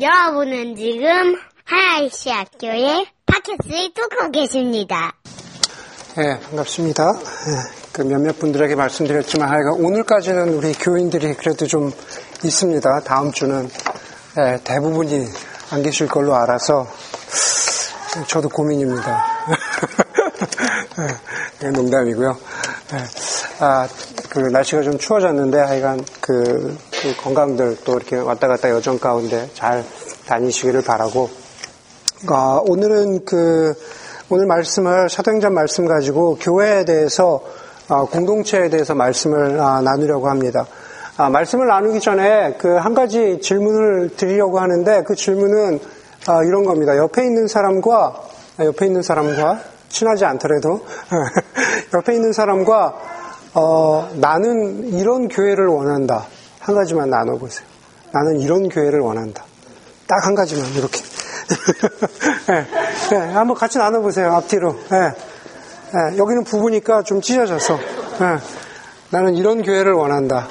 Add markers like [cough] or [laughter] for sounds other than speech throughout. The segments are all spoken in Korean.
여러분은 지금 하나이시 학교의 팟캐스트를 듣고 계십니다. 네, 반갑습니다. 네, 그 몇몇 분들에게 말씀드렸지만 하여간 오늘까지는 우리 교인들이 그래도 좀 있습니다. 다음 주는 네, 대부분이 안 계실 걸로 알아서 저도 고민입니다. 네, [laughs] 농담이고요. 네, 아, 그 날씨가 좀 추워졌는데 하여간 그, 그 건강들 또 이렇게 왔다 갔다 여정 가운데 잘 다니시기를 바라고 아, 오늘은 그 오늘 말씀을 사도행전 말씀 가지고 교회에 대해서 아, 공동체에 대해서 말씀을 아, 나누려고 합니다. 아, 말씀을 나누기 전에 그 한 가지 질문을 드리려고 하는데 그 질문은 아, 이런 겁니다. 옆에 있는 사람과 아, 옆에 있는 사람과 친하지 않더라도 [laughs] 옆에 있는 사람과 어, 나는 이런 교회를 원한다. 한 가지만 나눠보세요. 나는 이런 교회를 원한다. 딱 한 가지만 이렇게. 네, [laughs] 네, 한번 같이 나눠보세요. 앞뒤로. 네, 여기는 부부니까 좀 찢어져서. 나는 이런 교회를 원한다.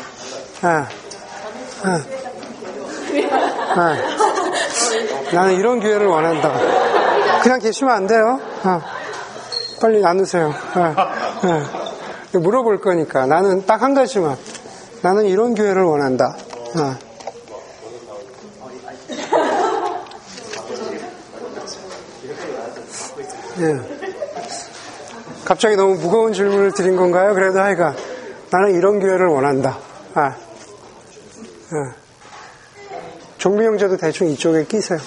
나는 이런 교회를 원한다. 그냥 계시면 안 돼요. 어, 빨리 나누세요. 물어볼 거니까. 나는 딱 한 가지만. 나는 이런 교회를 원한다. 어. 예. 갑자기 너무 무거운 질문을 드린 건가요? 그래도 하여간 나는 이런 교회를 원한다. 아. 아. 종미 형제도 대충 이쪽에 끼세요.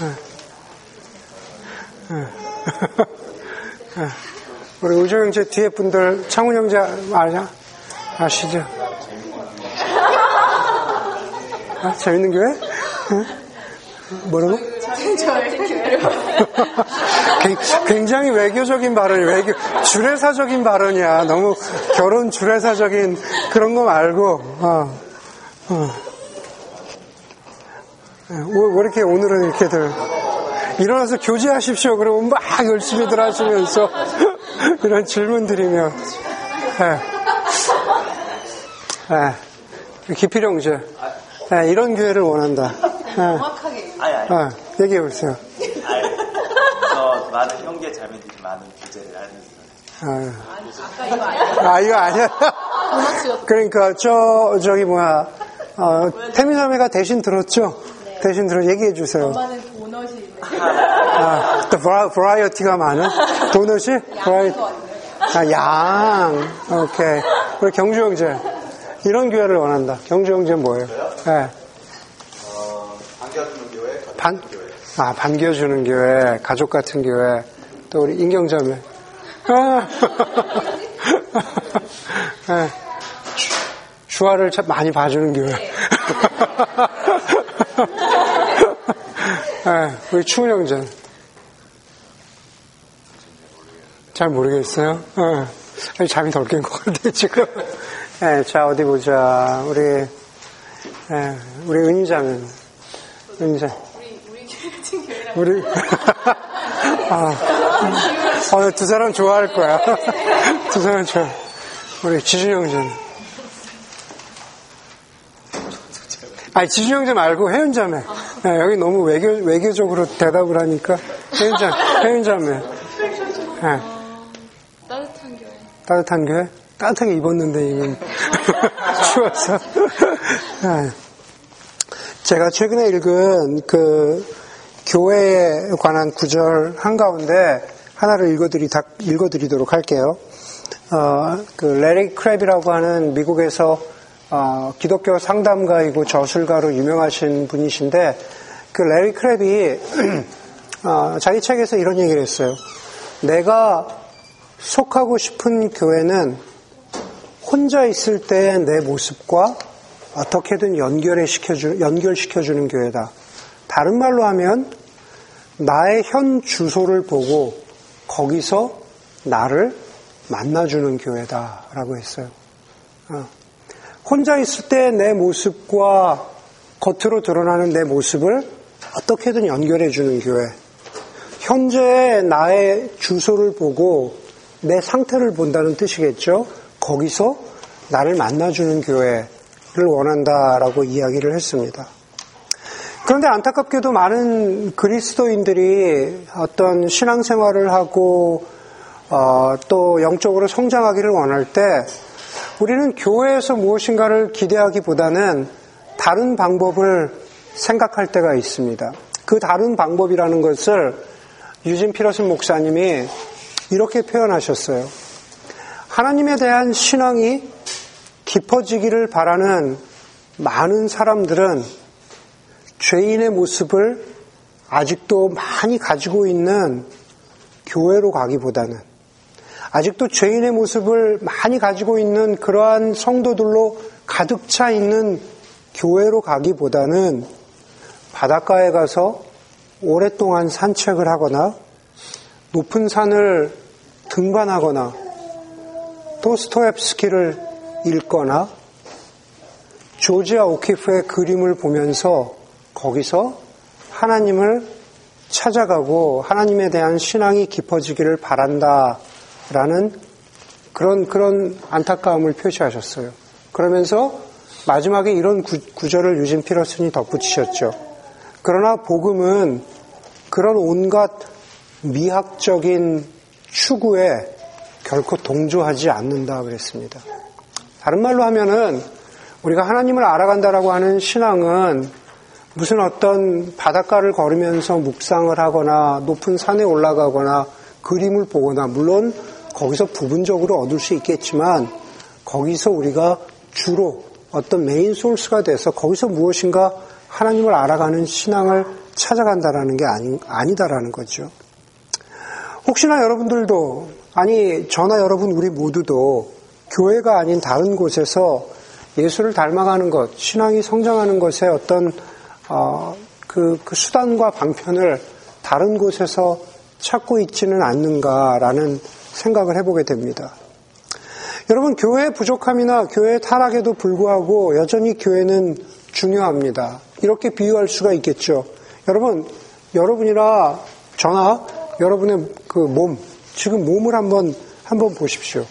아. 아. [laughs] 우리 우조 형제 뒤에 분들 창훈 형제 아냐? 아시죠? 아, 재밌는 교회? 응? 뭐라고? [laughs] 굉장히 외교적인 발언이 외교 주례사적인 발언이야. 너무 결혼 주례사적인 그런 거 말고 어, 어. 왜 이렇게 오늘은 이렇게들 일어나서 교제하십시오. 그러면 막 열심히들 하시면서 [laughs] 이런 질문 드리면 네. 네. 기필형제 네, 이런 교회를 원한다. 정확하게. 아니, 아니. 아, 얘기해 보세요. 저 많은 형제 자매들이 많은 교제를 하는 아, 아 이거 아니야. 그러니까 저 저기 뭐야 어, 태민자매가 대신 들었죠. 네. 대신 들어 얘기해 주세요. 엄마는 도넛이 아, 또 브라이어티가 많은 도넛이 브라이 아, 양. 오케이. 우리 경주 형제 이런 교회를 원한다. 경주 형제는 뭐예요? 네. 반, 아, 반겨주는 교회, 가족 같은 교회, 또 우리 인경자매. 아, 네. [laughs] 주화를 참 많이 봐주는 교회. 네, [laughs] 우리 추운 형제. 잘 모르겠어요. 네. 잠이 덜 깬 것 같아요, 지금. 네, 자, 어디 보자. 우리, 네, 우리 은희자매. 은희자. 우리 [laughs] 아, 어, 두 사람 좋아할 거야. [laughs] 두 사람 좋아. 우리 지준 형제. 아니 지준 형제 말고 혜윤자매. 네, 여기 너무 외교 외교적으로 대답을 하니까 혜윤자 혜윤자매. 네. 따뜻한 교회. 따뜻한 교회? 따뜻하게 입었는데 이건 [laughs] 추워서. 네. 제가 최근에 읽은 그 교회에 관한 구절 한가운데 하나를 읽어드리, 읽어드리도록 할게요. 어, 그 래리 크랩이라고 하는 미국에서 어, 기독교 상담가이고 저술가로 유명하신 분이신데 그 래리 크랩이 [clears throat] 어, 자기 책에서 이런 얘기를 했어요. 내가 속하고 싶은 교회는 혼자 있을 때의 내 모습과 어떻게든 연결해 시켜주, 연결시켜주는 교회다. 다른 말로 하면 나의 현 주소를 보고 거기서 나를 만나주는 교회다라고 했어요. 어. 혼자 있을 때 내 모습과 겉으로 드러나는 내 모습을 어떻게든 연결해 주는 교회. 현재의 나의 주소를 보고 내 상태를 본다는 뜻이겠죠. 거기서 나를 만나주는 교회를 원한다라고 이야기를 했습니다. 그런데 안타깝게도 많은 그리스도인들이 어떤 신앙생활을 하고 어, 또 영적으로 성장하기를 원할 때 우리는 교회에서 무엇인가를 기대하기보다는 다른 방법을 생각할 때가 있습니다. 그 다른 방법이라는 것을 유진 피러슨 목사님이 이렇게 표현하셨어요. 하나님에 대한 신앙이 깊어지기를 바라는 많은 사람들은 죄인의 모습을 아직도 많이 가지고 있는 교회로 가기보다는 아직도 죄인의 모습을 많이 가지고 있는 그러한 성도들로 가득 차 있는 교회로 가기보다는 바닷가에 가서 오랫동안 산책을 하거나 높은 산을 등반하거나 도스토옙스키를 읽거나 조지아 오키프의 그림을 보면서 거기서 하나님을 찾아가고 하나님에 대한 신앙이 깊어지기를 바란다라는 그런 그런 안타까움을 표시하셨어요. 그러면서 마지막에 이런 구, 구절을 유진 피러슨이 덧붙이셨죠. 그러나 복음은 그런 온갖 미학적인 추구에 결코 동조하지 않는다 그랬습니다. 다른 말로 하면은 우리가 하나님을 알아간다라고 하는 신앙은 무슨 어떤 바닷가를 걸으면서 묵상을 하거나 높은 산에 올라가거나 그림을 보거나 물론 거기서 부분적으로 얻을 수 있겠지만 거기서 우리가 주로 어떤 메인 소스가 돼서 거기서 무엇인가 하나님을 알아가는 신앙을 찾아간다라는 게 아니, 아니다라는 거죠. 혹시나 여러분들도 아니 저나 여러분 우리 모두도 교회가 아닌 다른 곳에서 예수를 닮아가는 것, 신앙이 성장하는 것에 어떤 어, 그, 그 수단과 방편을 다른 곳에서 찾고 있지는 않는가라는 생각을 해보게 됩니다. 여러분, 교회의 부족함이나 교회의 타락에도 불구하고 여전히 교회는 중요합니다. 이렇게 비유할 수가 있겠죠. 여러분, 여러분이나 저나 여러분의 그 몸, 지금 몸을 한번, 한번 보십시오.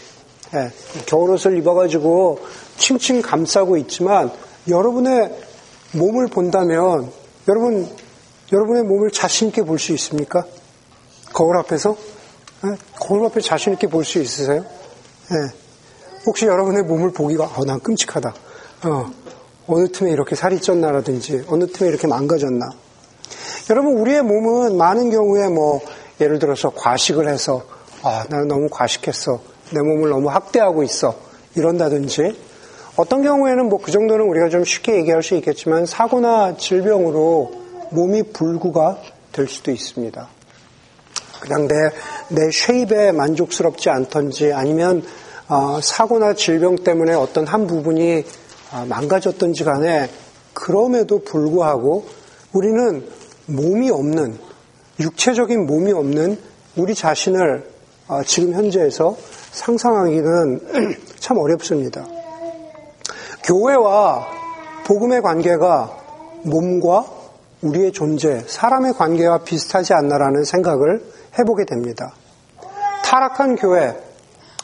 예, 겨울옷을 입어가지고 칭칭 감싸고 있지만 여러분의 몸을 본다면 여러분, 여러분의 몸을 자신 있게 볼 수 있습니까? 거울 앞에서? 예? 거울 앞에 자신 있게 볼 수 있으세요? 예. 혹시 여러분의 몸을 보기가, 어, 난 끔찍하다. 어, 어느 틈에 이렇게 살이 쪘나라든지, 어느 틈에 이렇게 망가졌나. 여러분, 우리의 몸은 많은 경우에 뭐, 예를 들어서 과식을 해서, 아, 나는 너무 과식했어. 내 몸을 너무 학대하고 있어. 이런다든지, 어떤 경우에는 뭐 그 정도는 우리가 좀 쉽게 얘기할 수 있겠지만 사고나 질병으로 몸이 불구가 될 수도 있습니다. 그냥 내, 내 쉐입에 만족스럽지 않던지 아니면 어, 사고나 질병 때문에 어떤 한 부분이 어, 망가졌던지 간에 그럼에도 불구하고 우리는 몸이 없는 육체적인 몸이 없는 우리 자신을 어, 지금 현재에서 상상하기는 [clears throat] 참 어렵습니다. 교회와 복음의 관계가 몸과 우리의 존재, 사람의 관계와 비슷하지 않나라는 생각을 해보게 됩니다. 타락한 교회,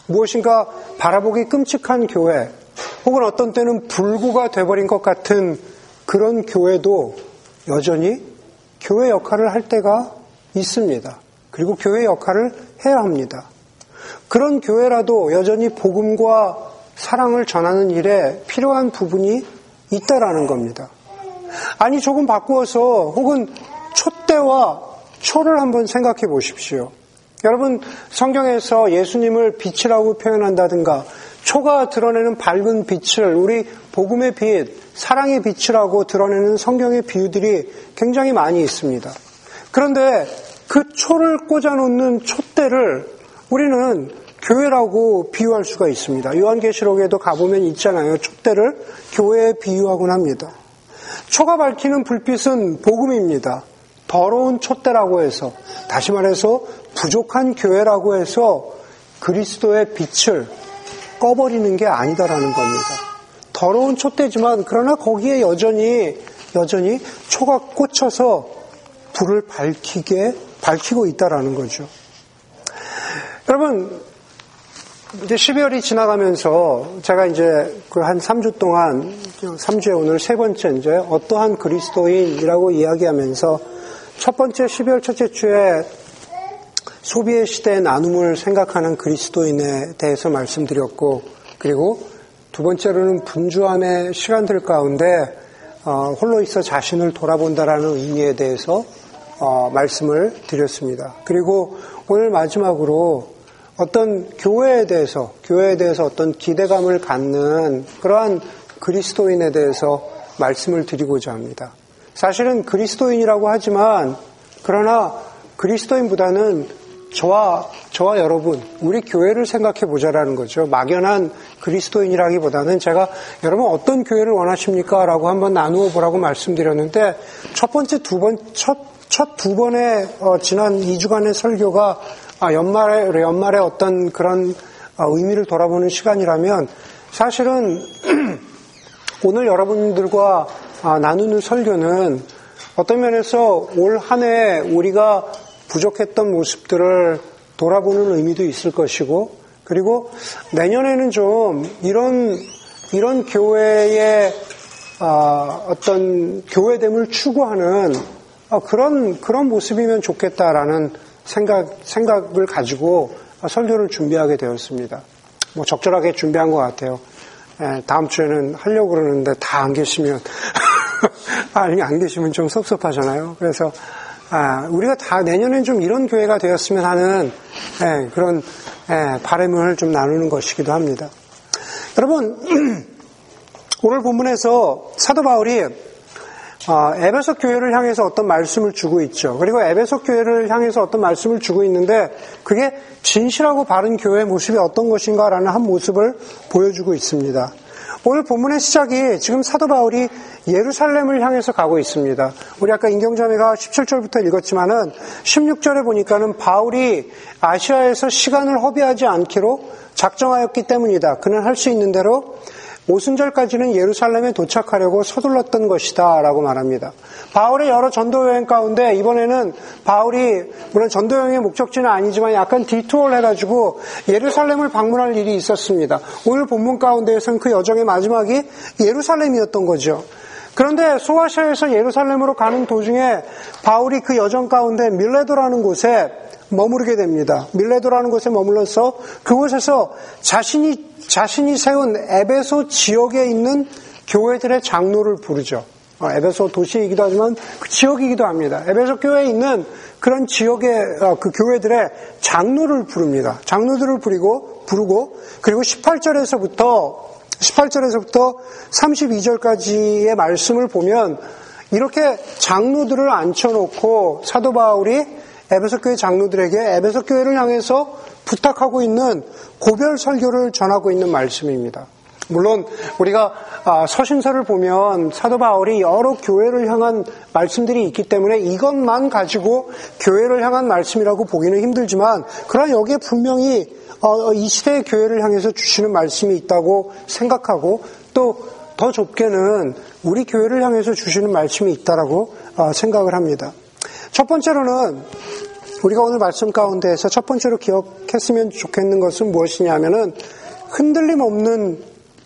무엇인가 바라보기 끔찍한 교회, 혹은 어떤 때는 불구가 돼버린 것 같은 그런 교회도 여전히 교회 역할을 할 때가 있습니다. 그리고 교회 역할을 해야 합니다. 그런 교회라도 여전히 복음과 사랑을 전하는 일에 필요한 부분이 있다라는 겁니다. 아니 조금 바꾸어서 혹은 촛대와 초를 한번 생각해 보십시오. 여러분 성경에서 예수님을 빛이라고 표현한다든가 초가 드러내는 밝은 빛을 우리 복음의 빛, 사랑의 빛이라고 드러내는 성경의 비유들이 굉장히 많이 있습니다. 그런데 그 초를 꽂아놓는 촛대를 우리는 교회라고 비유할 수가 있습니다. 요한계시록에도 가보면 있잖아요. 촛대를 교회에 비유하곤 합니다. 초가 밝히는 불빛은 복음입니다. 더러운 촛대라고 해서 다시 말해서 부족한 교회라고 해서 그리스도의 빛을 꺼버리는 게 아니다라는 겁니다. 더러운 촛대지만 그러나 거기에 여전히 여전히 초가 꽂혀서 불을 밝히게 밝히고 있다라는 거죠. 여러분 이제 12월이 지나가면서 제가 이제 그 한 3주 동안 3주에 오늘 세 번째 이제 어떠한 그리스도인이라고 이야기하면서 첫 번째 12월 첫째 주에 소비의 시대의 나눔을 생각하는 그리스도인에 대해서 말씀드렸고 그리고 두 번째로는 분주함의 시간들 가운데 어, 홀로 있어 자신을 돌아본다라는 의미에 대해서 어, 말씀을 드렸습니다. 그리고 오늘 마지막으로 어떤 교회에 대해서, 교회에 대해서 어떤 기대감을 갖는 그러한 그리스도인에 대해서 말씀을 드리고자 합니다. 사실은 그리스도인이라고 하지만, 그러나 그리스도인보다는 저와, 저와 여러분, 우리 교회를 생각해 보자라는 거죠. 막연한 그리스도인이라기보다는 제가 여러분 어떤 교회를 원하십니까? 라고 한번 나누어 보라고 말씀드렸는데, 첫 번째, 두 번, 첫, 첫 두 번의, 어, 지난 2주간의 설교가 아, 연말에, 연말에 어떤 그런 어, 의미를 돌아보는 시간이라면 사실은 [clears throat] 오늘 여러분들과 아, 나누는 설교는 어떤 면에서 올 한 해 우리가 부족했던 모습들을 돌아보는 의미도 있을 것이고 그리고 내년에는 좀 이런 이런 교회의 아, 어떤 교회됨을 추구하는 그런 그런 모습이면 좋겠다라는 생각, 생각을 가지고 설교를 준비하게 되었습니다. 뭐 적절하게 준비한 것 같아요. 예, 다음 주에는 하려고 그러는데 다 안 계시면, [laughs] 아니, 안 계시면 좀 섭섭하잖아요. 그래서, 아, 우리가 다 내년엔 좀 이런 교회가 되었으면 하는 예, 그런 예, 바람을 좀 나누는 것이기도 합니다. 여러분, [clears throat] 오늘 본문에서 사도 바울이 아, 에베소 교회를 향해서 어떤 말씀을 주고 있죠. 그리고 에베소 교회를 향해서 어떤 말씀을 주고 있는데 그게 진실하고 바른 교회의 모습이 어떤 것인가라는 한 모습을 보여주고 있습니다. 오늘 본문의 시작이 지금 사도 바울이 예루살렘을 향해서 가고 있습니다. 우리 아까 인경자매가 17절부터 읽었지만은 16절에 보니까는 바울이 아시아에서 시간을 허비하지 않기로 작정하였기 때문이다. 그는 할 수 있는 대로 오순절까지는 예루살렘에 도착하려고 서둘렀던 것이다 라고 말합니다. 바울의 여러 전도 여행 가운데 이번에는 바울이 물론 전도 여행의 목적지는 아니지만 약간 디투어를 해가지고 예루살렘을 방문할 일이 있었습니다. 오늘 본문 가운데에서는 그 여정의 마지막이 예루살렘이었던 거죠. 그런데 소아시아에서 예루살렘으로 가는 도중에 바울이 그 여정 가운데 밀레도라는 곳에 머무르게 됩니다. 밀레도라는 곳에 머물러서 그곳에서 자신이 자신이 세운 에베소 지역에 있는 교회들의 장로를 부르죠. 어, 에베소 도시이기도 하지만 그 지역이기도 합니다. 에베소 교회에 있는 그런 지역의 어, 그 교회들의 장로를 부릅니다. 장로들을 부리고 부르고 그리고 18절에서부터 18절에서부터 32절까지의 말씀을 보면 이렇게 장로들을 앉혀놓고 사도 바울이 에베소 교회 장로들에게 에베소 교회를 향해서 부탁하고 있는 고별 설교를 전하고 있는 말씀입니다. 물론 우리가 아, 서신서를 보면 사도 바울이 여러 교회를 향한 말씀들이 있기 때문에 이것만 가지고 교회를 향한 말씀이라고 보기는 힘들지만 그러나 여기에 분명히 어, 이 시대의 교회를 향해서 주시는 말씀이 있다고 생각하고 또 더 좁게는 우리 교회를 향해서 주시는 말씀이 있다라고 어, 생각을 합니다. 첫 번째로는 우리가 오늘 말씀 가운데에서 첫 번째로 기억했으면 좋겠는 것은 무엇이냐면은 흔들림 없는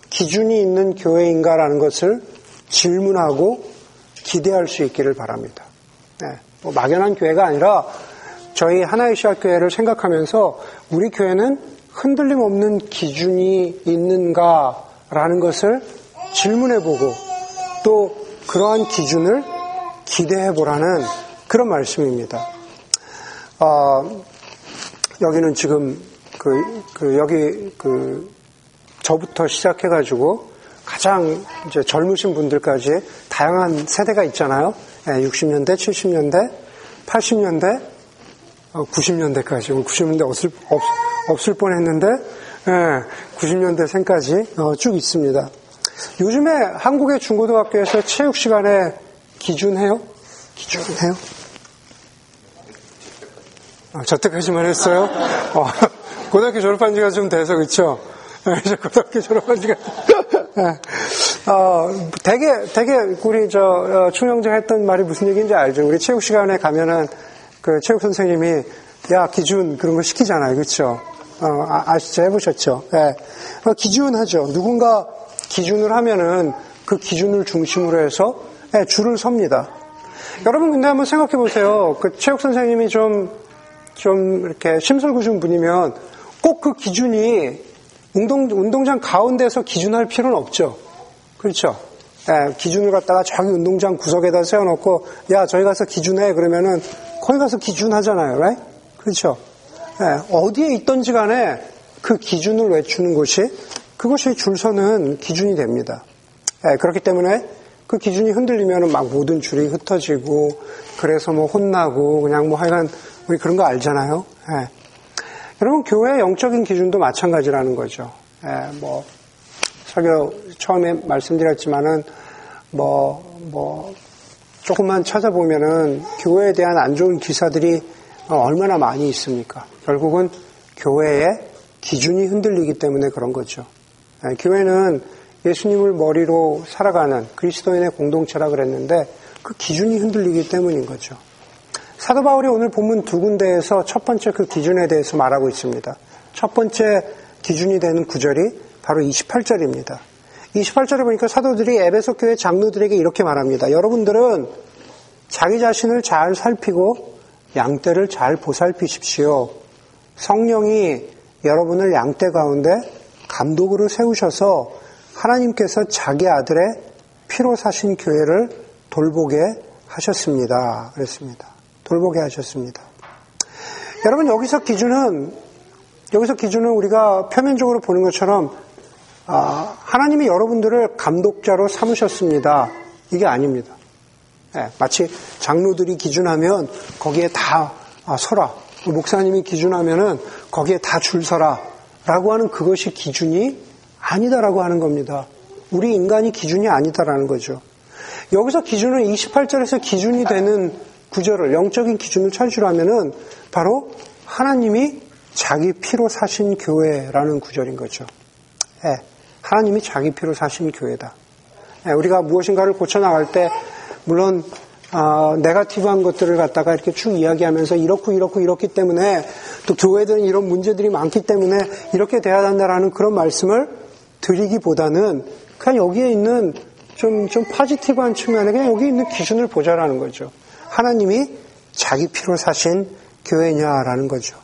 기준이 있는 교회인가라는 것을 질문하고 기대할 수 있기를 바랍니다. 네, 뭐 막연한 교회가 아니라 저희 하나의 시학 교회를 생각하면서 우리 교회는 흔들림 없는 기준이 있는가라는 것을 질문해보고 또 그러한 기준을 기대해보라는 그런 말씀입니다. 어, 여기는 지금 그, 그 여기 그 저부터 시작해가지고 가장 이제 젊으신 분들까지 다양한 세대가 있잖아요. 60년대, 70년대, 80년대, 90년대까지. 90년대 없을, 없, 없을 뻔 했는데, 90년대 생까지 어, 쭉 있습니다. 요즘에 한국의 중고등학교에서 체육 시간에 기준해요? 기준해요? 아, 저때까지만 했어요? 어, [laughs] 고등학교 졸업한 지가 좀 돼서, 이제 고등학교 졸업한 지가. [laughs] 네. 어, 되게, 되게, 우리 저, 어, 충영장 했던 말이 무슨 얘기인지 알죠? 우리 체육 시간에 가면은 그 체육 선생님이 야, 기준 그런 거 시키잖아요. 그쵸? 어, 아, 시죠 해보셨죠? 예. 어, 기준하죠. 누군가 기준을 하면은 그 기준을 중심으로 해서 예, 줄을 섭니다. 여러분 근데 한번 생각해 보세요. 그 체육 선생님이 좀, 좀 이렇게 심술구준 분이면 꼭 그 기준이 운동, 운동장 가운데서 기준할 필요는 없죠. 그렇죠? 예, 기준을 갖다가 저기 운동장 구석에다 세워놓고, 야, 저기 가서 기준해. 그러면은, 거기 가서 기준하잖아요. right? 그렇죠? 예, 어디에 있던지 간에 그 기준을 외추는 것이, 그것이 줄서는 기준이 됩니다. 예, 그렇기 때문에 그 기준이 흔들리면 막 모든 줄이 흩어지고, 그래서 뭐 혼나고, 그냥 뭐 하여간, 우리 그런 거 알잖아요. 예. 여러분, 교회의 영적인 기준도 마찬가지라는 거죠. 예, 뭐, 설교 처음에 말씀드렸지만은, 뭐, 뭐, 조금만 찾아보면은 교회에 대한 안 좋은 기사들이 얼마나 많이 있습니까? 결국은 교회의 기준이 흔들리기 때문에 그런 거죠. 예, 교회는 예수님을 머리로 살아가는 그리스도인의 공동체라 그랬는데 그 기준이 흔들리기 때문인 거죠. 사도 바울이 오늘 본문 두 군데에서 첫 번째 그 기준에 대해서 말하고 있습니다. 첫 번째 기준이 되는 구절이 바로 28절입니다. 28절에 보니까 사도들이 에베소 교회 장로들에게 이렇게 말합니다. 여러분들은 자기 자신을 잘 살피고 양떼를 잘 보살피십시오. 성령이 여러분을 양떼 가운데 감독으로 세우셔서 하나님께서 자기 아들의 피로 사신 교회를 돌보게 하셨습니다. 그랬습니다. 돌보게 하셨습니다. 여러분 여기서 기준은 여기서 기준은 우리가 표면적으로 보는 것처럼 아, 하나님이 여러분들을 감독자로 삼으셨습니다. 이게 아닙니다. 네, 마치 장로들이 기준하면 거기에 다 아, 서라. 목사님이 기준하면은 거기에 다 줄 서라. 라고 하는 그것이 기준이 아니다라고 하는 겁니다. 우리 인간이 기준이 아니다라는 거죠. 여기서 기준은 28절에서 기준이 되는 구절을 영적인 기준을 찾으라면은 바로 하나님이 자기 피로 사신 교회라는 구절인 거죠. 네, 하나님이 자기 피로 사신 교회다. 네, 우리가 무엇인가를 고쳐 나갈 때 물론 어, 네가티브한 것들을 갖다가 이렇게 쭉 이야기하면서 이렇고 이렇고 이렇기 때문에 또 교회들은 이런 문제들이 많기 때문에 이렇게 돼야 한다라는 그런 말씀을 드리기보다는 그냥 여기에 있는 좀, 좀 파지티브한 측면에 그냥 여기 있는 기준을 보자라는 거죠. 하나님이 자기 피로 사신 교회냐라는 거죠.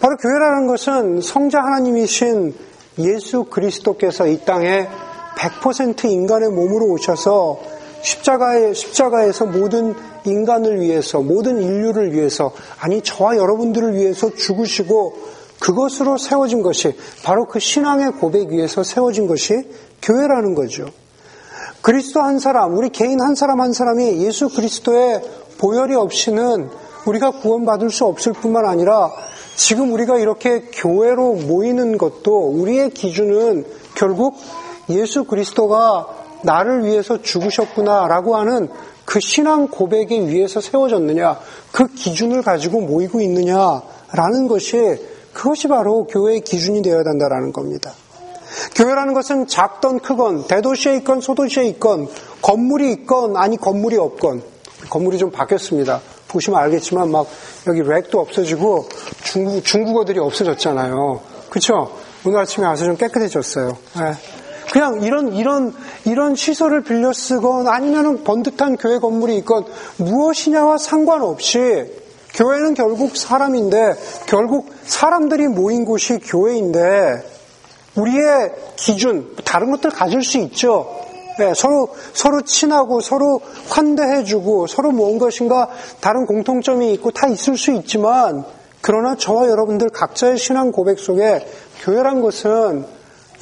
바로 교회라는 것은 성자 하나님이신 예수 그리스도께서 이 땅에 100% 인간의 몸으로 오셔서 십자가에, 십자가에서 모든 인간을 위해서, 모든 인류를 위해서, 아니, 저와 여러분들을 위해서 죽으시고 그것으로 세워진 것이 바로 그 신앙의 고백 위에서 세워진 것이 교회라는 거죠. 그리스도 한 사람, 우리 개인 한 사람 한 사람이 예수 그리스도의 보혈이 없이는 우리가 구원받을 수 없을 뿐만 아니라 지금 우리가 이렇게 교회로 모이는 것도 우리의 기준은 결국 예수 그리스도가 나를 위해서 죽으셨구나라고 하는 그 신앙 고백에 위해서 세워졌느냐, 그 기준을 가지고 모이고 있느냐라는 것이 그것이 바로 교회의 기준이 되어야 한다라는 겁니다. 교회라는 것은 작던 크건, 대도시에 있건 소도시에 있건, 건물이 있건, 아니 건물이 없건, 건물이 좀 바뀌었습니다. 보시면 알겠지만 막 여기 렉도 없어지고 중국, 중국어들이 없어졌잖아요. 그쵸? 오늘 아침에 와서 좀 깨끗해졌어요. 네. 그냥 이런, 이런, 이런 시설을 빌려 쓰건 아니면은 번듯한 교회 건물이 있건 무엇이냐와 상관없이 교회는 결국 사람인데 결국 사람들이 모인 곳이 교회인데 우리의 기준, 다른 것들 가질 수 있죠. 네, 서로, 서로 친하고 서로 환대해주고 서로 무엇인가 다른 공통점이 있고 다 있을 수 있지만 그러나 저와 여러분들 각자의 신앙 고백 속에 교회란 것은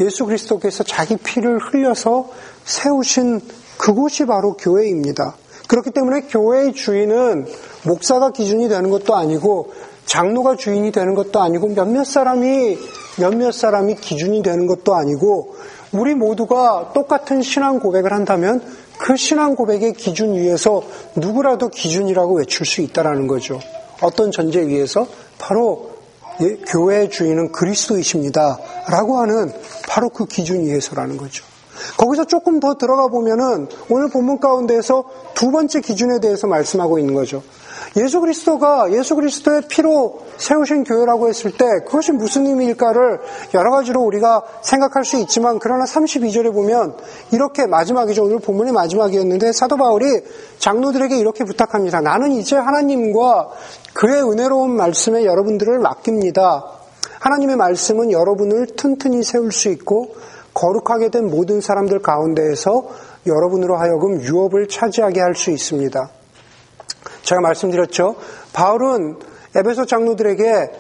예수 그리스도께서 자기 피를 흘려서 세우신 그곳이 바로 교회입니다. 그렇기 때문에 교회의 주인은 목사가 기준이 되는 것도 아니고 장로가 주인이 되는 것도 아니고 몇몇 사람이 몇몇 사람이 기준이 되는 것도 아니고 우리 모두가 똑같은 신앙 고백을 한다면 그 신앙 고백의 기준 위에서 누구라도 기준이라고 외칠 수 있다라는 거죠. 어떤 전제 위에서 바로 예, 교회의 주인은 그리스도이십니다. 라고 하는 바로 그 기준 위에서라는 거죠. 거기서 조금 더 들어가 보면은 오늘 본문 가운데에서 두 번째 기준에 대해서 말씀하고 있는 거죠. 예수 그리스도가 예수 그리스도의 피로 세우신 교회라고 했을 때 그것이 무슨 의미일까를 여러 가지로 우리가 생각할 수 있지만 그러나 32절에 보면 이렇게 마지막이죠. 오늘 본문의 마지막이었는데 사도 바울이 장로들에게 이렇게 부탁합니다. 나는 이제 하나님과 그의 은혜로운 말씀에 여러분들을 맡깁니다. 하나님의 말씀은 여러분을 튼튼히 세울 수 있고 거룩하게 된 모든 사람들 가운데에서 여러분으로 하여금 유업을 차지하게 할 수 있습니다. 제가 말씀드렸죠. 바울은 에베소 장로들에게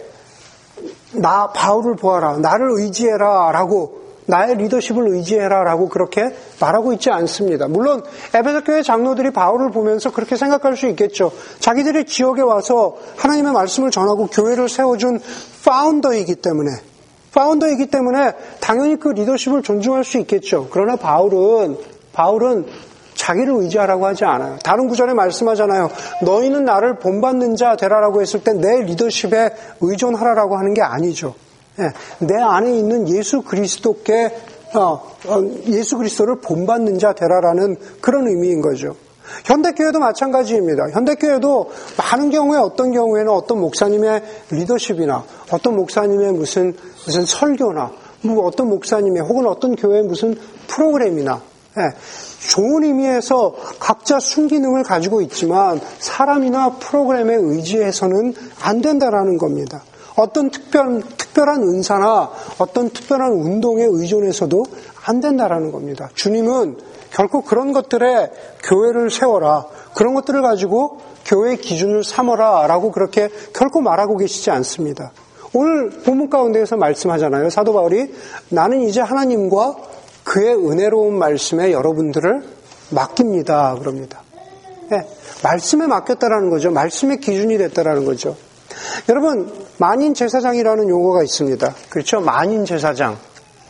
나 바울을 보아라. 나를 의지해라. 라고 나의 리더십을 의지해라. 라고 그렇게 말하고 있지 않습니다. 물론 에베소 교회 장로들이 바울을 보면서 그렇게 생각할 수 있겠죠. 자기들이 지역에 와서 하나님의 말씀을 전하고 교회를 세워준 파운더이기 때문에 파운더이기 때문에 당연히 그 리더십을 존중할 수 있겠죠. 그러나 바울은 바울은 자기를 의지하라고 하지 않아요. 다른 구절에 말씀하잖아요. 너희는 나를 본받는 자 되라라고 했을 때 내 리더십에 의존하라라고 하는 게 아니죠. 예, 내 안에 있는 예수 그리스도께 어, 어, 예수 그리스도를 본받는 자 되라라는 그런 의미인 거죠. 현대교회도 마찬가지입니다. 현대교회도 많은 경우에 어떤 경우에는 어떤 목사님의 리더십이나 어떤 목사님의 무슨 무슨 설교나 뭐 어떤 목사님의 혹은 어떤 교회의 무슨 프로그램이나 예, 좋은 의미에서 각자 순기능을 가지고 있지만 사람이나 프로그램에 의지해서는 안 된다라는 겁니다. 어떤 특별, 특별한 은사나 어떤 특별한 운동에 의존해서도 안 된다라는 겁니다. 주님은 결코 그런 것들에 교회를 세워라. 그런 것들을 가지고 교회의 기준을 삼어라. 라고 그렇게 결코 말하고 계시지 않습니다. 오늘 본문 가운데에서 말씀하잖아요. 사도 바울이 나는 이제 하나님과 그의 은혜로운 말씀에 여러분들을 맡깁니다. 그럽니다. 네, 말씀에 맡겼다라는 거죠. 말씀의 기준이 됐다라는 거죠. 여러분, 만인 제사장이라는 용어가 있습니다. 그렇죠? 만인 제사장.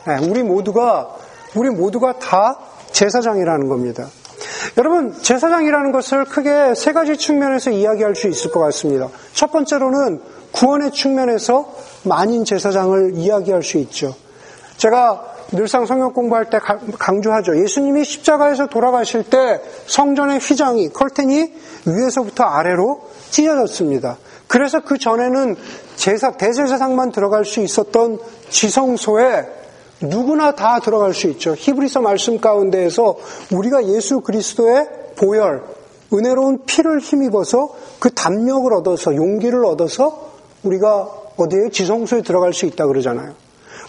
네, 우리 모두가, 우리 모두가 다 제사장이라는 겁니다. 여러분, 제사장이라는 것을 크게 세 가지 측면에서 이야기할 수 있을 것 같습니다. 첫 번째로는 구원의 측면에서 만인 제사장을 이야기할 수 있죠. 제가 늘상 성경 공부할 때 강조하죠. 예수님이 십자가에서 돌아가실 때 성전의 휘장이, 컬텐이 위에서부터 아래로 찢어졌습니다. 그래서 그 전에는 제사, 대제사장만 들어갈 수 있었던 지성소에 누구나 다 들어갈 수 있죠. 히브리서 말씀 가운데에서 우리가 예수 그리스도의 보혈, 은혜로운 피를 힘입어서 그 담력을 얻어서 용기를 얻어서 우리가 어디에 지성소에 들어갈 수 있다 그러잖아요.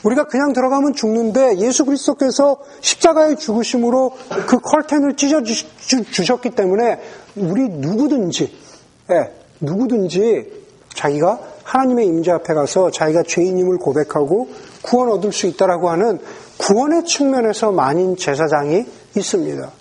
우리가 그냥 들어가면 죽는데 예수 그리스도께서 십자가의 죽으심으로 그 컬텐을 찢어 주셨기 때문에 우리 누구든지 예, 누구든지 자기가 하나님의 임재 앞에 가서 자기가 죄인임을 고백하고 구원 얻을 수 있다라고 하는 구원의 측면에서 만인 제사장이 있습니다.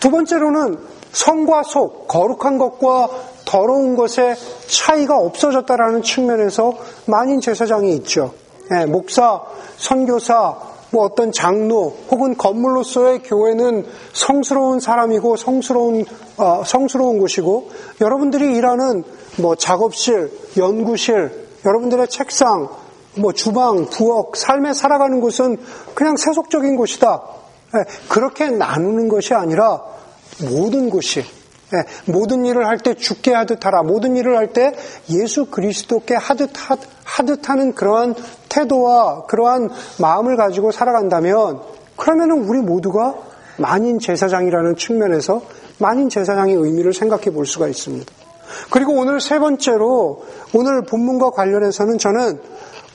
두 번째로는 성과 속, 거룩한 것과 더러운 것의 차이가 없어졌다라는 측면에서 만인 제사장이 있죠. 예, 목사, 선교사, 뭐 어떤 장로 혹은 건물로서의 교회는 성스러운 사람이고 성스러운 어, 성스러운 곳이고 여러분들이 일하는 뭐 작업실, 연구실, 여러분들의 책상, 뭐 주방, 부엌, 삶에 살아가는 곳은 그냥 세속적인 곳이다. 예, 그렇게 나누는 것이 아니라 모든 곳이 예, 모든 일을 할 때 죽게 하듯 하라. 모든 일을 할 때 예수 그리스도께 하듯 하듯 하는 그러한 태도와 그러한 마음을 가지고 살아간다면 그러면은 우리 모두가 만인 제사장이라는 측면에서 만인 제사장의 의미를 생각해 볼 수가 있습니다. 그리고 오늘 세 번째로 오늘 본문과 관련해서는 저는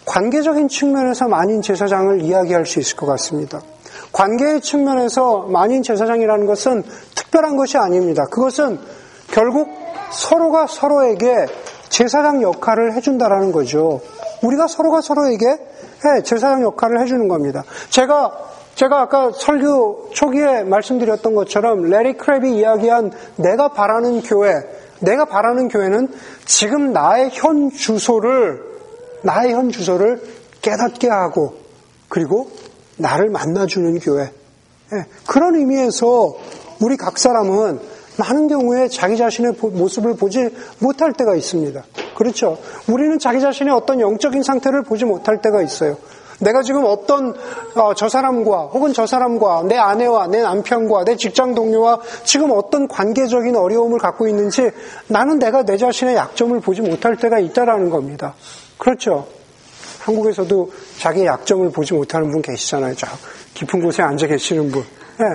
관계적인 측면에서 만인 제사장을 이야기할 수 있을 것 같습니다. 관계의 측면에서 만인 제사장이라는 것은 특별한 것이 아닙니다. 그것은 결국 서로가 서로에게 제사장 역할을 해준다라는 거죠. 우리가 서로가 서로에게 제사장 역할을 해주는 겁니다. 제가 제가 아까 설교 초기에 말씀드렸던 것처럼 레리 크랩이 이야기한 내가 바라는 교회, 내가 바라는 교회는 지금 나의 현 주소를 나의 현 주소를 깨닫게 하고 그리고 나를 만나주는 교회. 예, 그런 의미에서 우리 각 사람은 많은 경우에 자기 자신의 모습을 보지 못할 때가 있습니다. 그렇죠. 우리는 자기 자신의 어떤 영적인 상태를 보지 못할 때가 있어요. 내가 지금 어떤 어, 저 사람과 혹은 저 사람과 내 아내와 내 남편과 내 직장 동료와 지금 어떤 관계적인 어려움을 갖고 있는지 나는 내가 내 자신의 약점을 보지 못할 때가 있다라는 겁니다. 그렇죠? 한국에서도 자기의 약점을 보지 못하는 분 계시잖아요. 저 깊은 곳에 앉아 계시는 분. 네.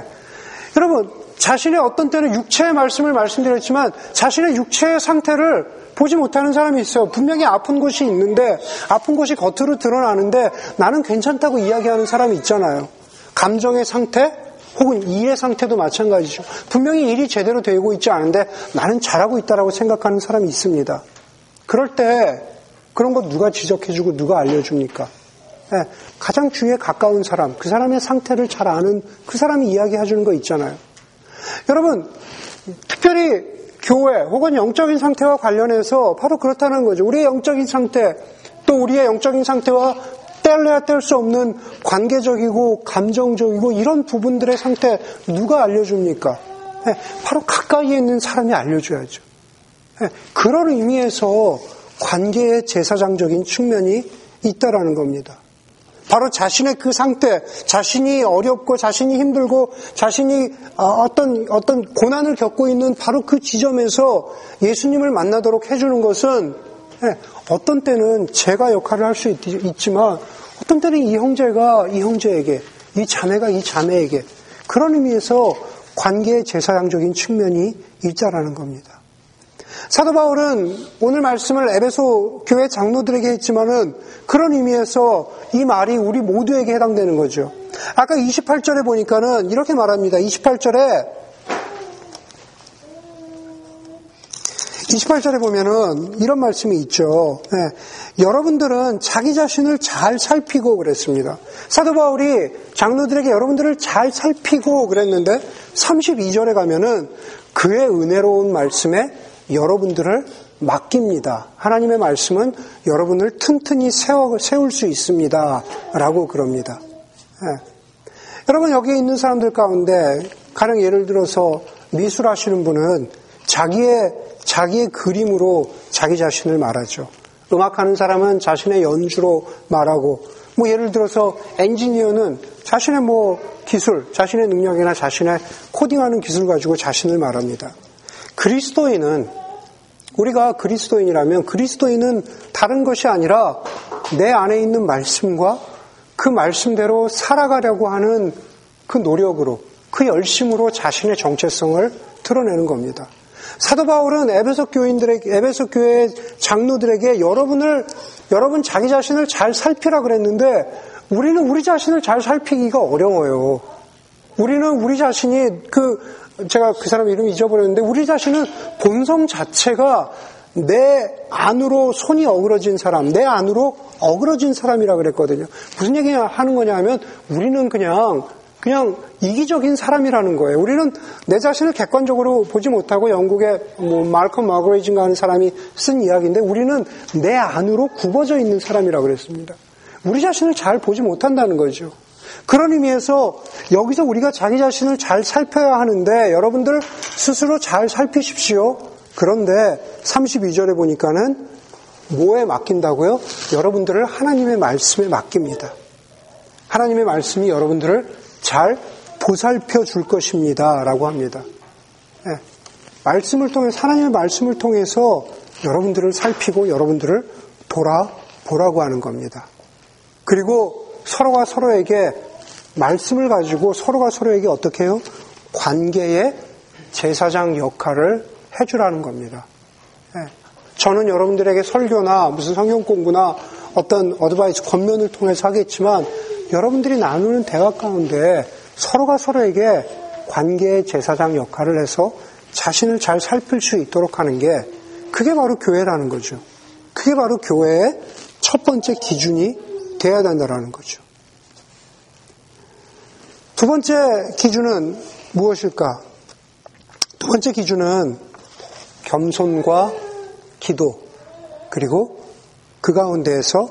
여러분, 자신의 어떤 때는 육체의 말씀을 말씀드렸지만 자신의 육체의 상태를 보지 못하는 사람이 있어요. 분명히 아픈 곳이 있는데 아픈 곳이 겉으로 드러나는데 나는 괜찮다고 이야기하는 사람이 있잖아요. 감정의 상태 혹은 일의 상태도 마찬가지죠. 분명히 일이 제대로 되고 있지 않은데 나는 잘하고 있다라고 생각하는 사람이 있습니다. 그럴 때 그런 거 누가 지적해주고 누가 알려줍니까? 네, 가장 주위에 가까운 사람, 그 사람의 상태를 잘 아는 그 사람이 이야기해주는 거 있잖아요. 여러분, 특별히 교회 혹은 영적인 상태와 관련해서 바로 그렇다는 거죠. 우리의 영적인 상태, 또 우리의 영적인 상태와 뗄래야 뗄 수 없는 관계적이고 감정적이고 이런 부분들의 상태 누가 알려줍니까? 네, 바로 가까이에 있는 사람이 알려줘야죠. 네, 그런 의미에서 관계의 제사장적인 측면이 있다라는 겁니다. 바로 자신의 그 상태, 자신이 어렵고 자신이 힘들고 자신이 어, 어떤 어떤 고난을 겪고 있는 바로 그 지점에서 예수님을 만나도록 해주는 것은 예, 어떤 때는 제가 역할을 할 수 있지만 어떤 때는 이 형제가 이 형제에게 이 자매가 이 자매에게 그런 의미에서 관계의 제사장적인 측면이 있다라는 겁니다. 사도 바울은 오늘 말씀을 에베소 교회 장로들에게 했지만은 그런 의미에서 이 말이 우리 모두에게 해당되는 거죠. 아까 28절에 보니까는 이렇게 말합니다. 28절에 28절에 보면은 이런 말씀이 있죠. 네. 여러분들은 자기 자신을 잘 살피고 그랬습니다. 사도 바울이 장로들에게 여러분들을 잘 살피고 그랬는데 32절에 가면은 그의 은혜로운 말씀에 여러분들을 맡깁니다. 하나님의 말씀은 여러분을 튼튼히 세울 수 있습니다. 라고 그럽니다. 네. 여러분 여기에 있는 사람들 가운데 가령 예를 들어서 미술하시는 분은 자기의 자기의 그림으로 자기 자신을 말하죠. 음악하는 사람은 자신의 연주로 말하고 뭐 예를 들어서 엔지니어는 자신의 뭐 기술, 자신의 능력이나 자신의 코딩하는 기술 가지고 자신을 말합니다. 그리스도인은 우리가 그리스도인이라면 그리스도인은 다른 것이 아니라 내 안에 있는 말씀과 그 말씀대로 살아가려고 하는 그 노력으로 그 열심으로 자신의 정체성을 드러내는 겁니다. 사도 바울은 에베소 교인들에게 에베소 교회 장로들에게 여러분을 여러분 자기 자신을 잘 살피라 그랬는데 우리는 우리 자신을 잘 살피기가 어려워요. 우리는 우리 자신이 그 제가 그 사람 이름 잊어버렸는데 우리 자신은 본성 자체가 내 안으로 손이 어그러진 사람, 내 안으로 어그러진 사람이라 그랬거든요. 무슨 얘기 하는 거냐 하면 우리는 그냥 그냥 이기적인 사람이라는 거예요. 우리는 내 자신을 객관적으로 보지 못하고 영국의 뭐 말컴 마그레이징가 하는 사람이 쓴 이야기인데 우리는 내 안으로 굽어져 있는 사람이라고 그랬습니다. 우리 자신을 잘 보지 못한다는 거죠. 그런 의미에서 여기서 우리가 자기 자신을 잘 살펴야 하는데 여러분들 스스로 잘 살피십시오. 그런데 32절에 보니까는 뭐에 맡긴다고요? 여러분들을 하나님의 말씀에 맡깁니다. 하나님의 말씀이 여러분들을 잘 보살펴 줄 것입니다. 라고 합니다. 네. 말씀을 통해, 하나님의 말씀을 통해서 여러분들을 살피고 여러분들을 돌아 보라고 하는 겁니다. 그리고 서로가 서로에게 말씀을 가지고 서로가 서로에게 어떻게 해요? 관계의 제사장 역할을 해주라는 겁니다. 네. 저는 여러분들에게 설교나 무슨 성경 공부나 어떤 어드바이스 권면을 통해서 하겠지만 여러분들이 나누는 대화 가운데 서로가 서로에게 관계의 제사장 역할을 해서 자신을 잘 살필 수 있도록 하는 게 그게 바로 교회라는 거죠. 그게 바로 교회의 첫 번째 기준이 돼야 된다는 거죠. 두 번째 기준은 무엇일까? 두 번째 기준은 겸손과 기도, 그리고 그 가운데에서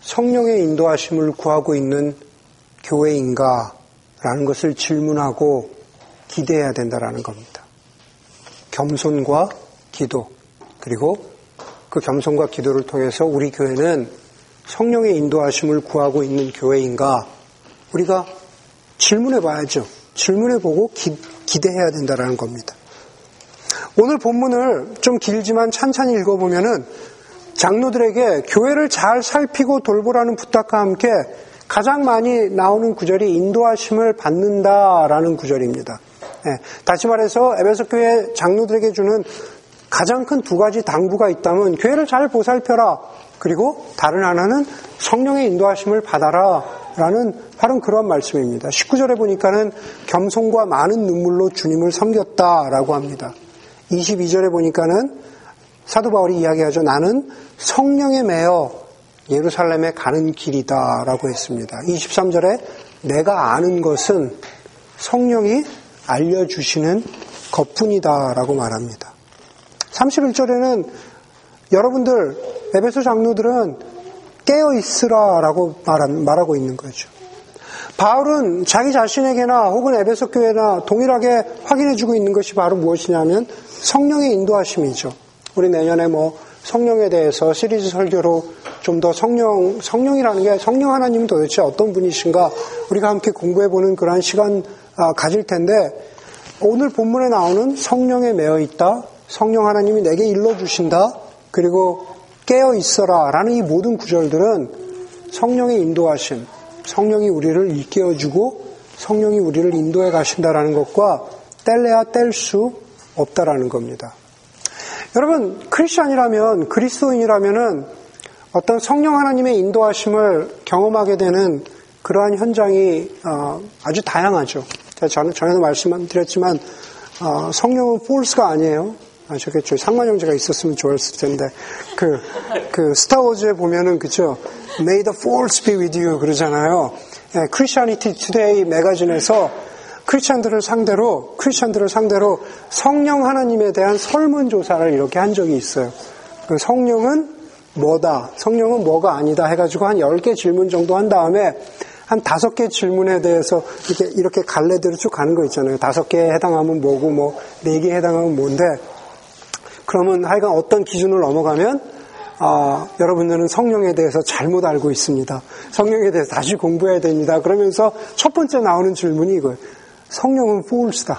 성령의 인도하심을 구하고 있는 교회인가? 라는 것을 질문하고 기대해야 된다라는 겁니다. 겸손과 기도, 그리고 그 겸손과 기도를 통해서 우리 교회는 성령의 인도하심을 구하고 있는 교회인가? 우리가 질문해 봐야죠. 질문해 보고 기, 기대해야 된다는 겁니다. 오늘 본문을 좀 길지만 찬찬히 읽어보면은 장로들에게 교회를 잘 살피고 돌보라는 부탁과 함께 가장 많이 나오는 구절이 인도하심을 받는다라는 구절입니다. 네, 다시 말해서 에베소 교회 장로들에게 주는 가장 큰 두 가지 당부가 있다면 교회를 잘 보살펴라. 그리고 다른 하나는 성령의 인도하심을 받아라. 라는 바로 그런 말씀입니다. 19절에 보니까는 겸손과 많은 눈물로 주님을 섬겼다라고 합니다. 22절에 보니까는 사도 바울이 이야기하죠. 나는 성령에 매여 예루살렘에 가는 길이다라고 했습니다. 23절에 내가 아는 것은 성령이 알려주시는 것뿐이다라고 말합니다. 31절에는 여러분들 에베소 장로들은 깨어 있으라라고 말하고 있는 거죠. 바울은 자기 자신에게나 혹은 에베소 교회나 동일하게 확인해 주고 있는 것이 바로 무엇이냐면 성령의 인도하심이죠. 우리 내년에 뭐 성령에 대해서 시리즈 설교로 좀 더 성령, 성령이라는 게 성령 하나님은 도대체 어떤 분이신가 우리가 함께 공부해 보는 그러한 시간 아, 가질 텐데 오늘 본문에 나오는 성령에 매여 있다. 성령 하나님이 내게 일러 주신다. 그리고 깨어 있어라. 라는 이 모든 구절들은 성령의 인도하심, 성령이 우리를 일깨워주고 성령이 우리를 인도해 가신다라는 것과 뗄래야 뗄 수 없다라는 겁니다. 여러분, 크리스천이라면, 그리스도인이라면은 어떤 성령 하나님의 인도하심을 경험하게 되는 그러한 현장이 어, 아주 다양하죠. 저는 전에도 말씀드렸지만 어, 성령은 폴스가 아니에요. 아셨겠죠? 상만 형제가 있었으면 좋았을 텐데 그, 그 스타워즈에 보면은 그죠? May the force be with you 그러잖아요. 예, Christianity Today 매거진에서 크리스천들을 상대로 크리스천들을 상대로 성령 하나님에 대한 설문 조사를 이렇게 한 적이 있어요. 그 성령은 뭐다, 성령은 뭐가 아니다 해가지고 한 10개 질문 정도 한 다음에 한 다섯 개 질문에 대해서 이렇게, 이렇게 갈래대로 쭉 가는 거 있잖아요. 다섯 개에 해당하면 뭐고, 뭐, 네 개에 해당하면 뭔데, 그러면 하여간 어떤 기준을 넘어가면, 아, 여러분들은 성령에 대해서 잘못 알고 있습니다. 성령에 대해서 다시 공부해야 됩니다. 그러면서 첫 번째 나오는 질문이 이거예요. 성령은 false다.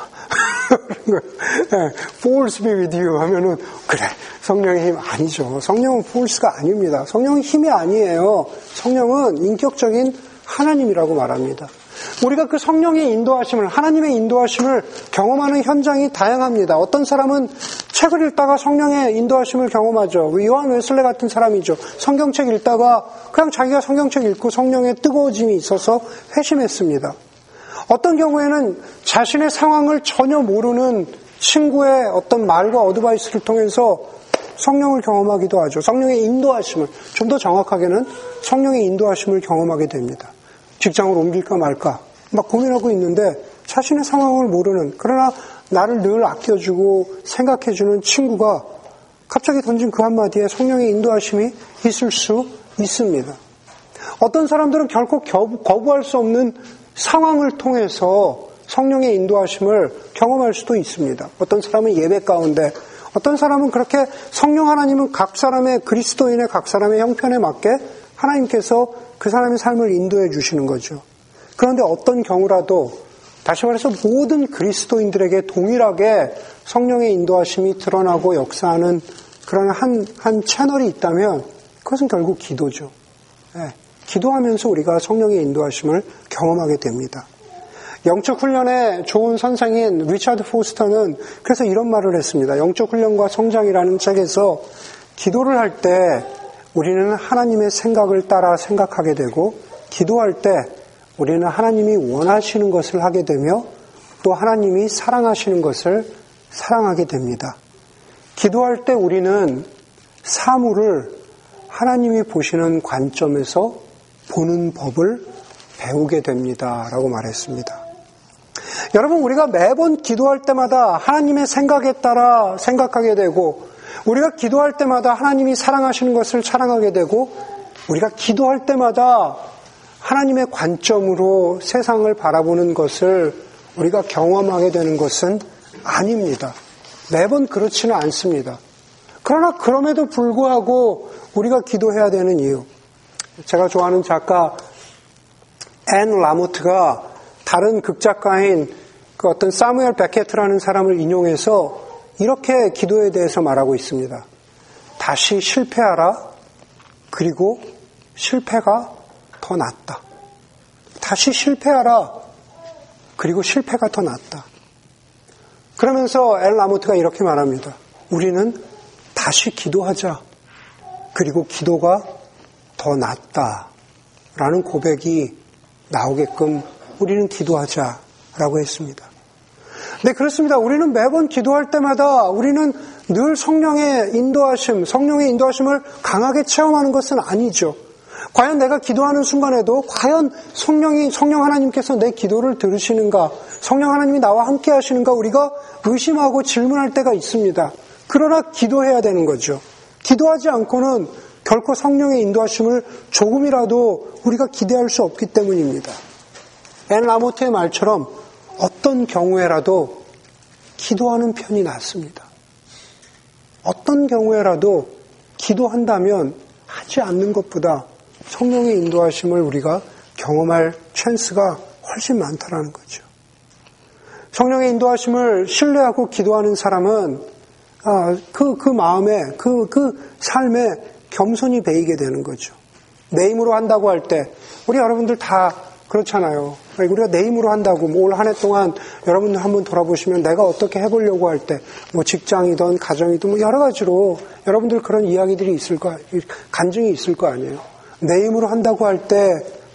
[laughs] 네, false be with you 하면은, 그래. 성령의 힘 아니죠. 성령은 false가 아닙니다. 성령은 힘이 아니에요. 성령은 인격적인 하나님이라고 말합니다. 우리가 그 성령의 인도하심을, 하나님의 인도하심을 경험하는 현장이 다양합니다. 어떤 사람은 책을 읽다가 성령의 인도하심을 경험하죠. 요한 웨슬레 같은 사람이죠. 성경책 읽다가 그냥 자기가 성경책 읽고 성령의 뜨거워짐이 있어서 회심했습니다. 어떤 경우에는 자신의 상황을 전혀 모르는 친구의 어떤 말과 어드바이스를 통해서 성령을 경험하기도 하죠. 성령의 인도하심을, 좀 더 정확하게는 성령의 인도하심을 경험하게 됩니다. 직장을 옮길까 말까 막 고민하고 있는데 자신의 상황을 모르는 그러나 나를 늘 아껴주고 생각해주는 친구가 갑자기 던진 그 한마디에 성령의 인도하심이 있을 수 있습니다. 어떤 사람들은 결코 거부할 수 없는 상황을 통해서 성령의 인도하심을 경험할 수도 있습니다. 어떤 사람은 예배 가운데, 어떤 사람은 그렇게 성령 하나님은 각 사람의 그리스도인의 각 사람의 형편에 맞게 하나님께서 그 사람의 삶을 인도해 주시는 거죠. 그런데 어떤 경우라도 다시 말해서 모든 그리스도인들에게 동일하게 성령의 인도하심이 드러나고 역사하는 그런 한, 한 채널이 있다면 그것은 결국 기도죠. 네. 기도하면서 우리가 성령의 인도하심을 경험하게 됩니다. 영적 훈련의 좋은 선생인 리차드 포스터는 그래서 이런 말을 했습니다. 영적 훈련과 성장이라는 책에서 기도를 할 때 우리는 하나님의 생각을 따라 생각하게 되고 기도할 때 우리는 하나님이 원하시는 것을 하게 되며 또 하나님이 사랑하시는 것을 사랑하게 됩니다. 기도할 때 우리는 사물을 하나님이 보시는 관점에서 보는 법을 배우게 됩니다. 라고 말했습니다. 여러분, 우리가 매번 기도할 때마다 하나님의 생각에 따라 생각하게 되고 우리가 기도할 때마다 하나님이 사랑하시는 것을 사랑하게 되고 우리가 기도할 때마다 하나님의 관점으로 세상을 바라보는 것을 우리가 경험하게 되는 것은 아닙니다. 매번 그렇지는 않습니다. 그러나 그럼에도 불구하고 우리가 기도해야 되는 이유. 제가 좋아하는 작가 앤 라모트가 다른 극작가인 그 어떤 사무엘 베케트라는 사람을 인용해서 이렇게 기도에 대해서 말하고 있습니다. 다시 실패하라. 그리고 실패가 더 낫다. 다시 실패하라. 그리고 실패가 더 낫다. 그러면서 엘 라모트가 이렇게 말합니다. 우리는 다시 기도하자. 그리고 기도가 더 낫다. 라는 고백이 나오게끔 우리는 기도하자 라고 했습니다. 네, 그렇습니다. 우리는 매번 기도할 때마다 우리는 늘 성령의 인도하심, 성령의 인도하심을 강하게 체험하는 것은 아니죠. 과연 내가 기도하는 순간에도 과연 성령이, 성령 하나님께서 내 기도를 들으시는가, 성령 하나님이 나와 함께 하시는가 우리가 의심하고 질문할 때가 있습니다. 그러나 기도해야 되는 거죠. 기도하지 않고는 결코 성령의 인도하심을 조금이라도 우리가 기대할 수 없기 때문입니다. 앤 라모트의 말처럼 어떤 경우에라도 기도하는 편이 낫습니다. 어떤 경우에라도 기도한다면 하지 않는 것보다 성령의 인도하심을 우리가 경험할 찬스가 훨씬 많다라는 거죠. 성령의 인도하심을 신뢰하고 기도하는 사람은 아, 그, 그 마음에, 그, 그 삶에 겸손히 배이게 되는 거죠. 내 힘으로 한다고 할 때, 우리 여러분들 다 그렇잖아요. 우리가 내 힘으로 한다고 뭐 올 한 해 동안 여러분들 한번 돌아보시면 내가 어떻게 해보려고 할 때 뭐 직장이든 가정이든 뭐 여러 가지로 여러분들 그런 이야기들이 있을 거 간증이 있을 거 아니에요. 내 힘으로 한다고 할 때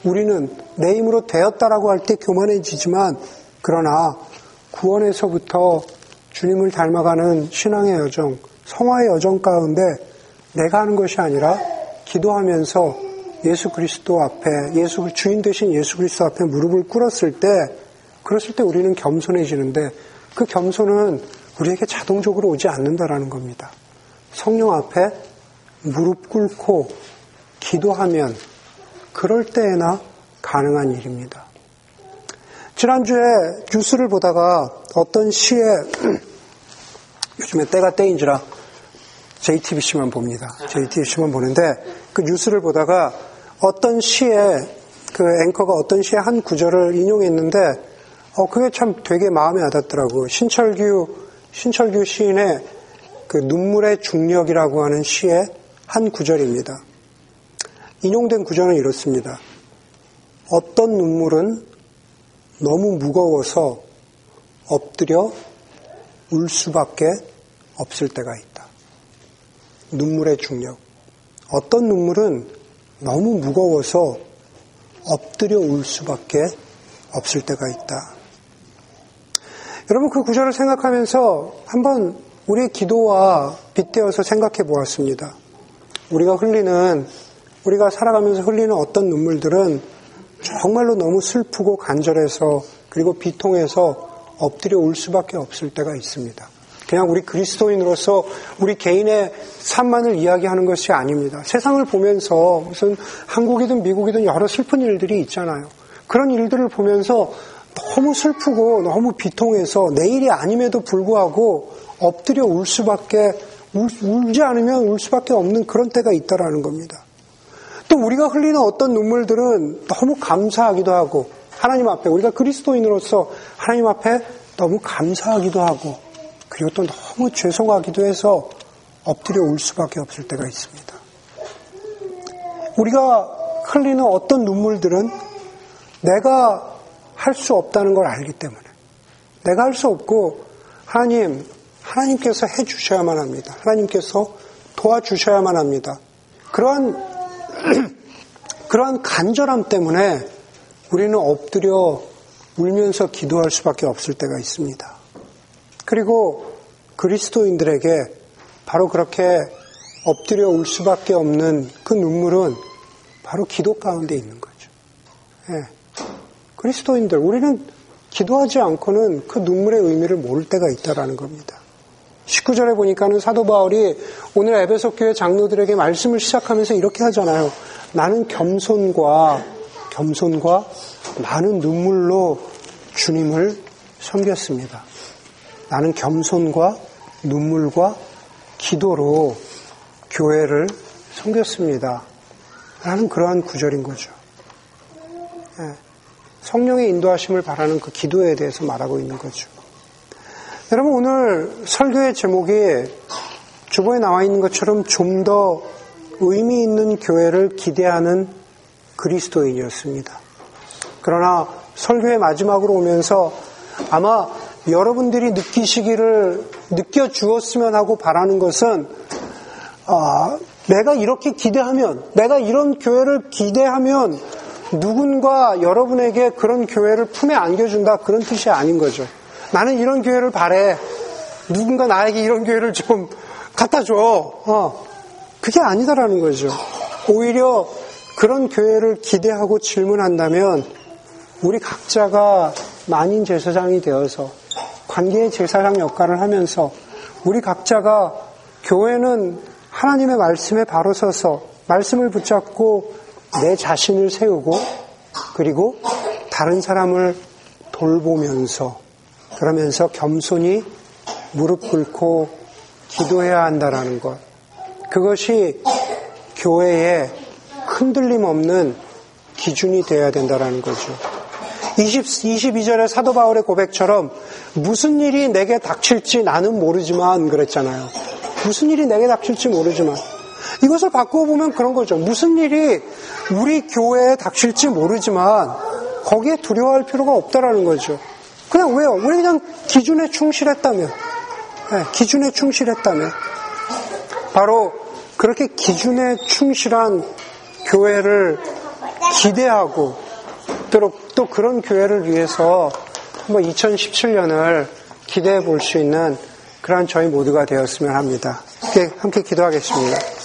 우리는 내 힘으로 되었다라고 할 때 교만해지지만 그러나 구원에서부터 주님을 닮아가는 신앙의 여정, 성화의 여정 가운데 내가 하는 것이 아니라 기도하면서 예수 그리스도 앞에 예수 주인 되신 예수 그리스도 앞에 무릎을 꿇었을 때 그랬을 때 우리는 겸손해지는데 그 겸손은 우리에게 자동적으로 오지 않는다라는 겁니다. 성령 앞에 무릎 꿇고 기도하면 그럴 때에나 가능한 일입니다. 지난주에 뉴스를 보다가 어떤 시에 [clears throat] 요즘에 때가 때인지라 JTBC만 봅니다. JTBC만 보는데 그 뉴스를 보다가 어떤 시에 그 앵커가 어떤 시의 한 구절을 인용했는데 어 그게 참 되게 마음에 와닿더라고. 신철규 신철규 시인의 그 눈물의 중력이라고 하는 시의 한 구절입니다. 인용된 구절은 이렇습니다. 어떤 눈물은 너무 무거워서 엎드려 울 수밖에 없을 때가 있다. 눈물의 중력. 어떤 눈물은 너무 무거워서 엎드려 울 수밖에 없을 때가 있다. 여러분 그 구절을 생각하면서 한번 우리의 기도와 빗대어서 생각해 보았습니다. 우리가 흘리는 우리가 살아가면서 흘리는 어떤 눈물들은 정말로 너무 슬프고 간절해서 그리고 비통해서 엎드려 울 수밖에 없을 때가 있습니다. 그냥 우리 그리스도인으로서 우리 개인의 삶만을 이야기하는 것이 아닙니다. 세상을 보면서 무슨 한국이든 미국이든 여러 슬픈 일들이 있잖아요. 그런 일들을 보면서 너무 슬프고 너무 비통해서 내일이 아님에도 불구하고 엎드려 울 수밖에 울, 울지 않으면 울 수밖에 없는 그런 때가 있다라는 겁니다. 또 우리가 흘리는 어떤 눈물들은 너무 감사하기도 하고 하나님 앞에 우리가 그리스도인으로서 하나님 앞에 너무 감사하기도 하고 그리고 또 너무 죄송하기도 해서 엎드려 울 수밖에 없을 때가 있습니다. 우리가 흘리는 어떤 눈물들은 내가 할 수 없다는 걸 알기 때문에 내가 할 수 없고 하나님 하나님께서 해 주셔야만 합니다. 하나님께서 도와주셔야만 합니다. 그러한 [clears throat] 그러한 간절함 때문에 우리는 엎드려 울면서 기도할 수밖에 없을 때가 있습니다. 그리고 그리스도인들에게 바로 그렇게 엎드려 울 수밖에 없는 그 눈물은 바로 기도 가운데 있는 거죠. 예. 그리스도인들, 우리는 기도하지 않고는 그 눈물의 의미를 모를 때가 있다라는 겁니다. 19절에 보니까는 사도 바울이 오늘 에베소 교회 장로들에게 말씀을 시작하면서 이렇게 하잖아요. 나는 겸손과 겸손과 많은 눈물로 주님을 섬겼습니다. 나는 겸손과 눈물과 기도로 교회를 섬겼습니다. 라는 그러한 구절인 거죠. 예. 성령의 인도하심을 바라는 그 기도에 대해서 말하고 있는 거죠. 여러분 오늘 설교의 제목이 주보에 나와 있는 것처럼 좀 더 의미 있는 교회를 기대하는 그리스도인이었습니다. 그러나 설교의 마지막으로 오면서 아마 여러분들이 느끼시기를 느껴 주었으면 하고 바라는 것은 아, 내가 이렇게 기대하면 내가 이런 교회를 기대하면 누군가 여러분에게 그런 교회를 품에 안겨준다 그런 뜻이 아닌 거죠. 나는 이런 교회를 바래. 누군가 나에게 이런 교회를 좀 갖다 줘. 어. 그게 아니다라는 거죠. 오히려 그런 교회를 기대하고 질문한다면 우리 각자가 만인 제사장이 되어서 관계의 제사장 역할을 하면서 우리 각자가 교회는 하나님의 말씀에 바로 서서 말씀을 붙잡고 내 자신을 세우고 그리고 다른 사람을 돌보면서 그러면서 겸손히 무릎 꿇고 기도해야 한다라는 것. 그것이 교회의 흔들림 없는 기준이 되어야 된다라는 거죠. 20, 22절의 사도 바울의 고백처럼 무슨 일이 내게 닥칠지 나는 모르지만 그랬잖아요. 무슨 일이 내게 닥칠지 모르지만 이것을 바꾸어 보면 그런 거죠. 무슨 일이 우리 교회에 닥칠지 모르지만 거기에 두려워할 필요가 없다라는 거죠. 그냥 왜요? 우리 그냥 기준에 충실했다면, 네, 기준에 충실했다면, 바로 그렇게 기준에 충실한 교회를 기대하고 또, 또 그런 교회를 위해서 한번 2017년을 기대해 볼 수 있는 그러한 저희 모두가 되었으면 합니다. 함께, 함께 기도하겠습니다.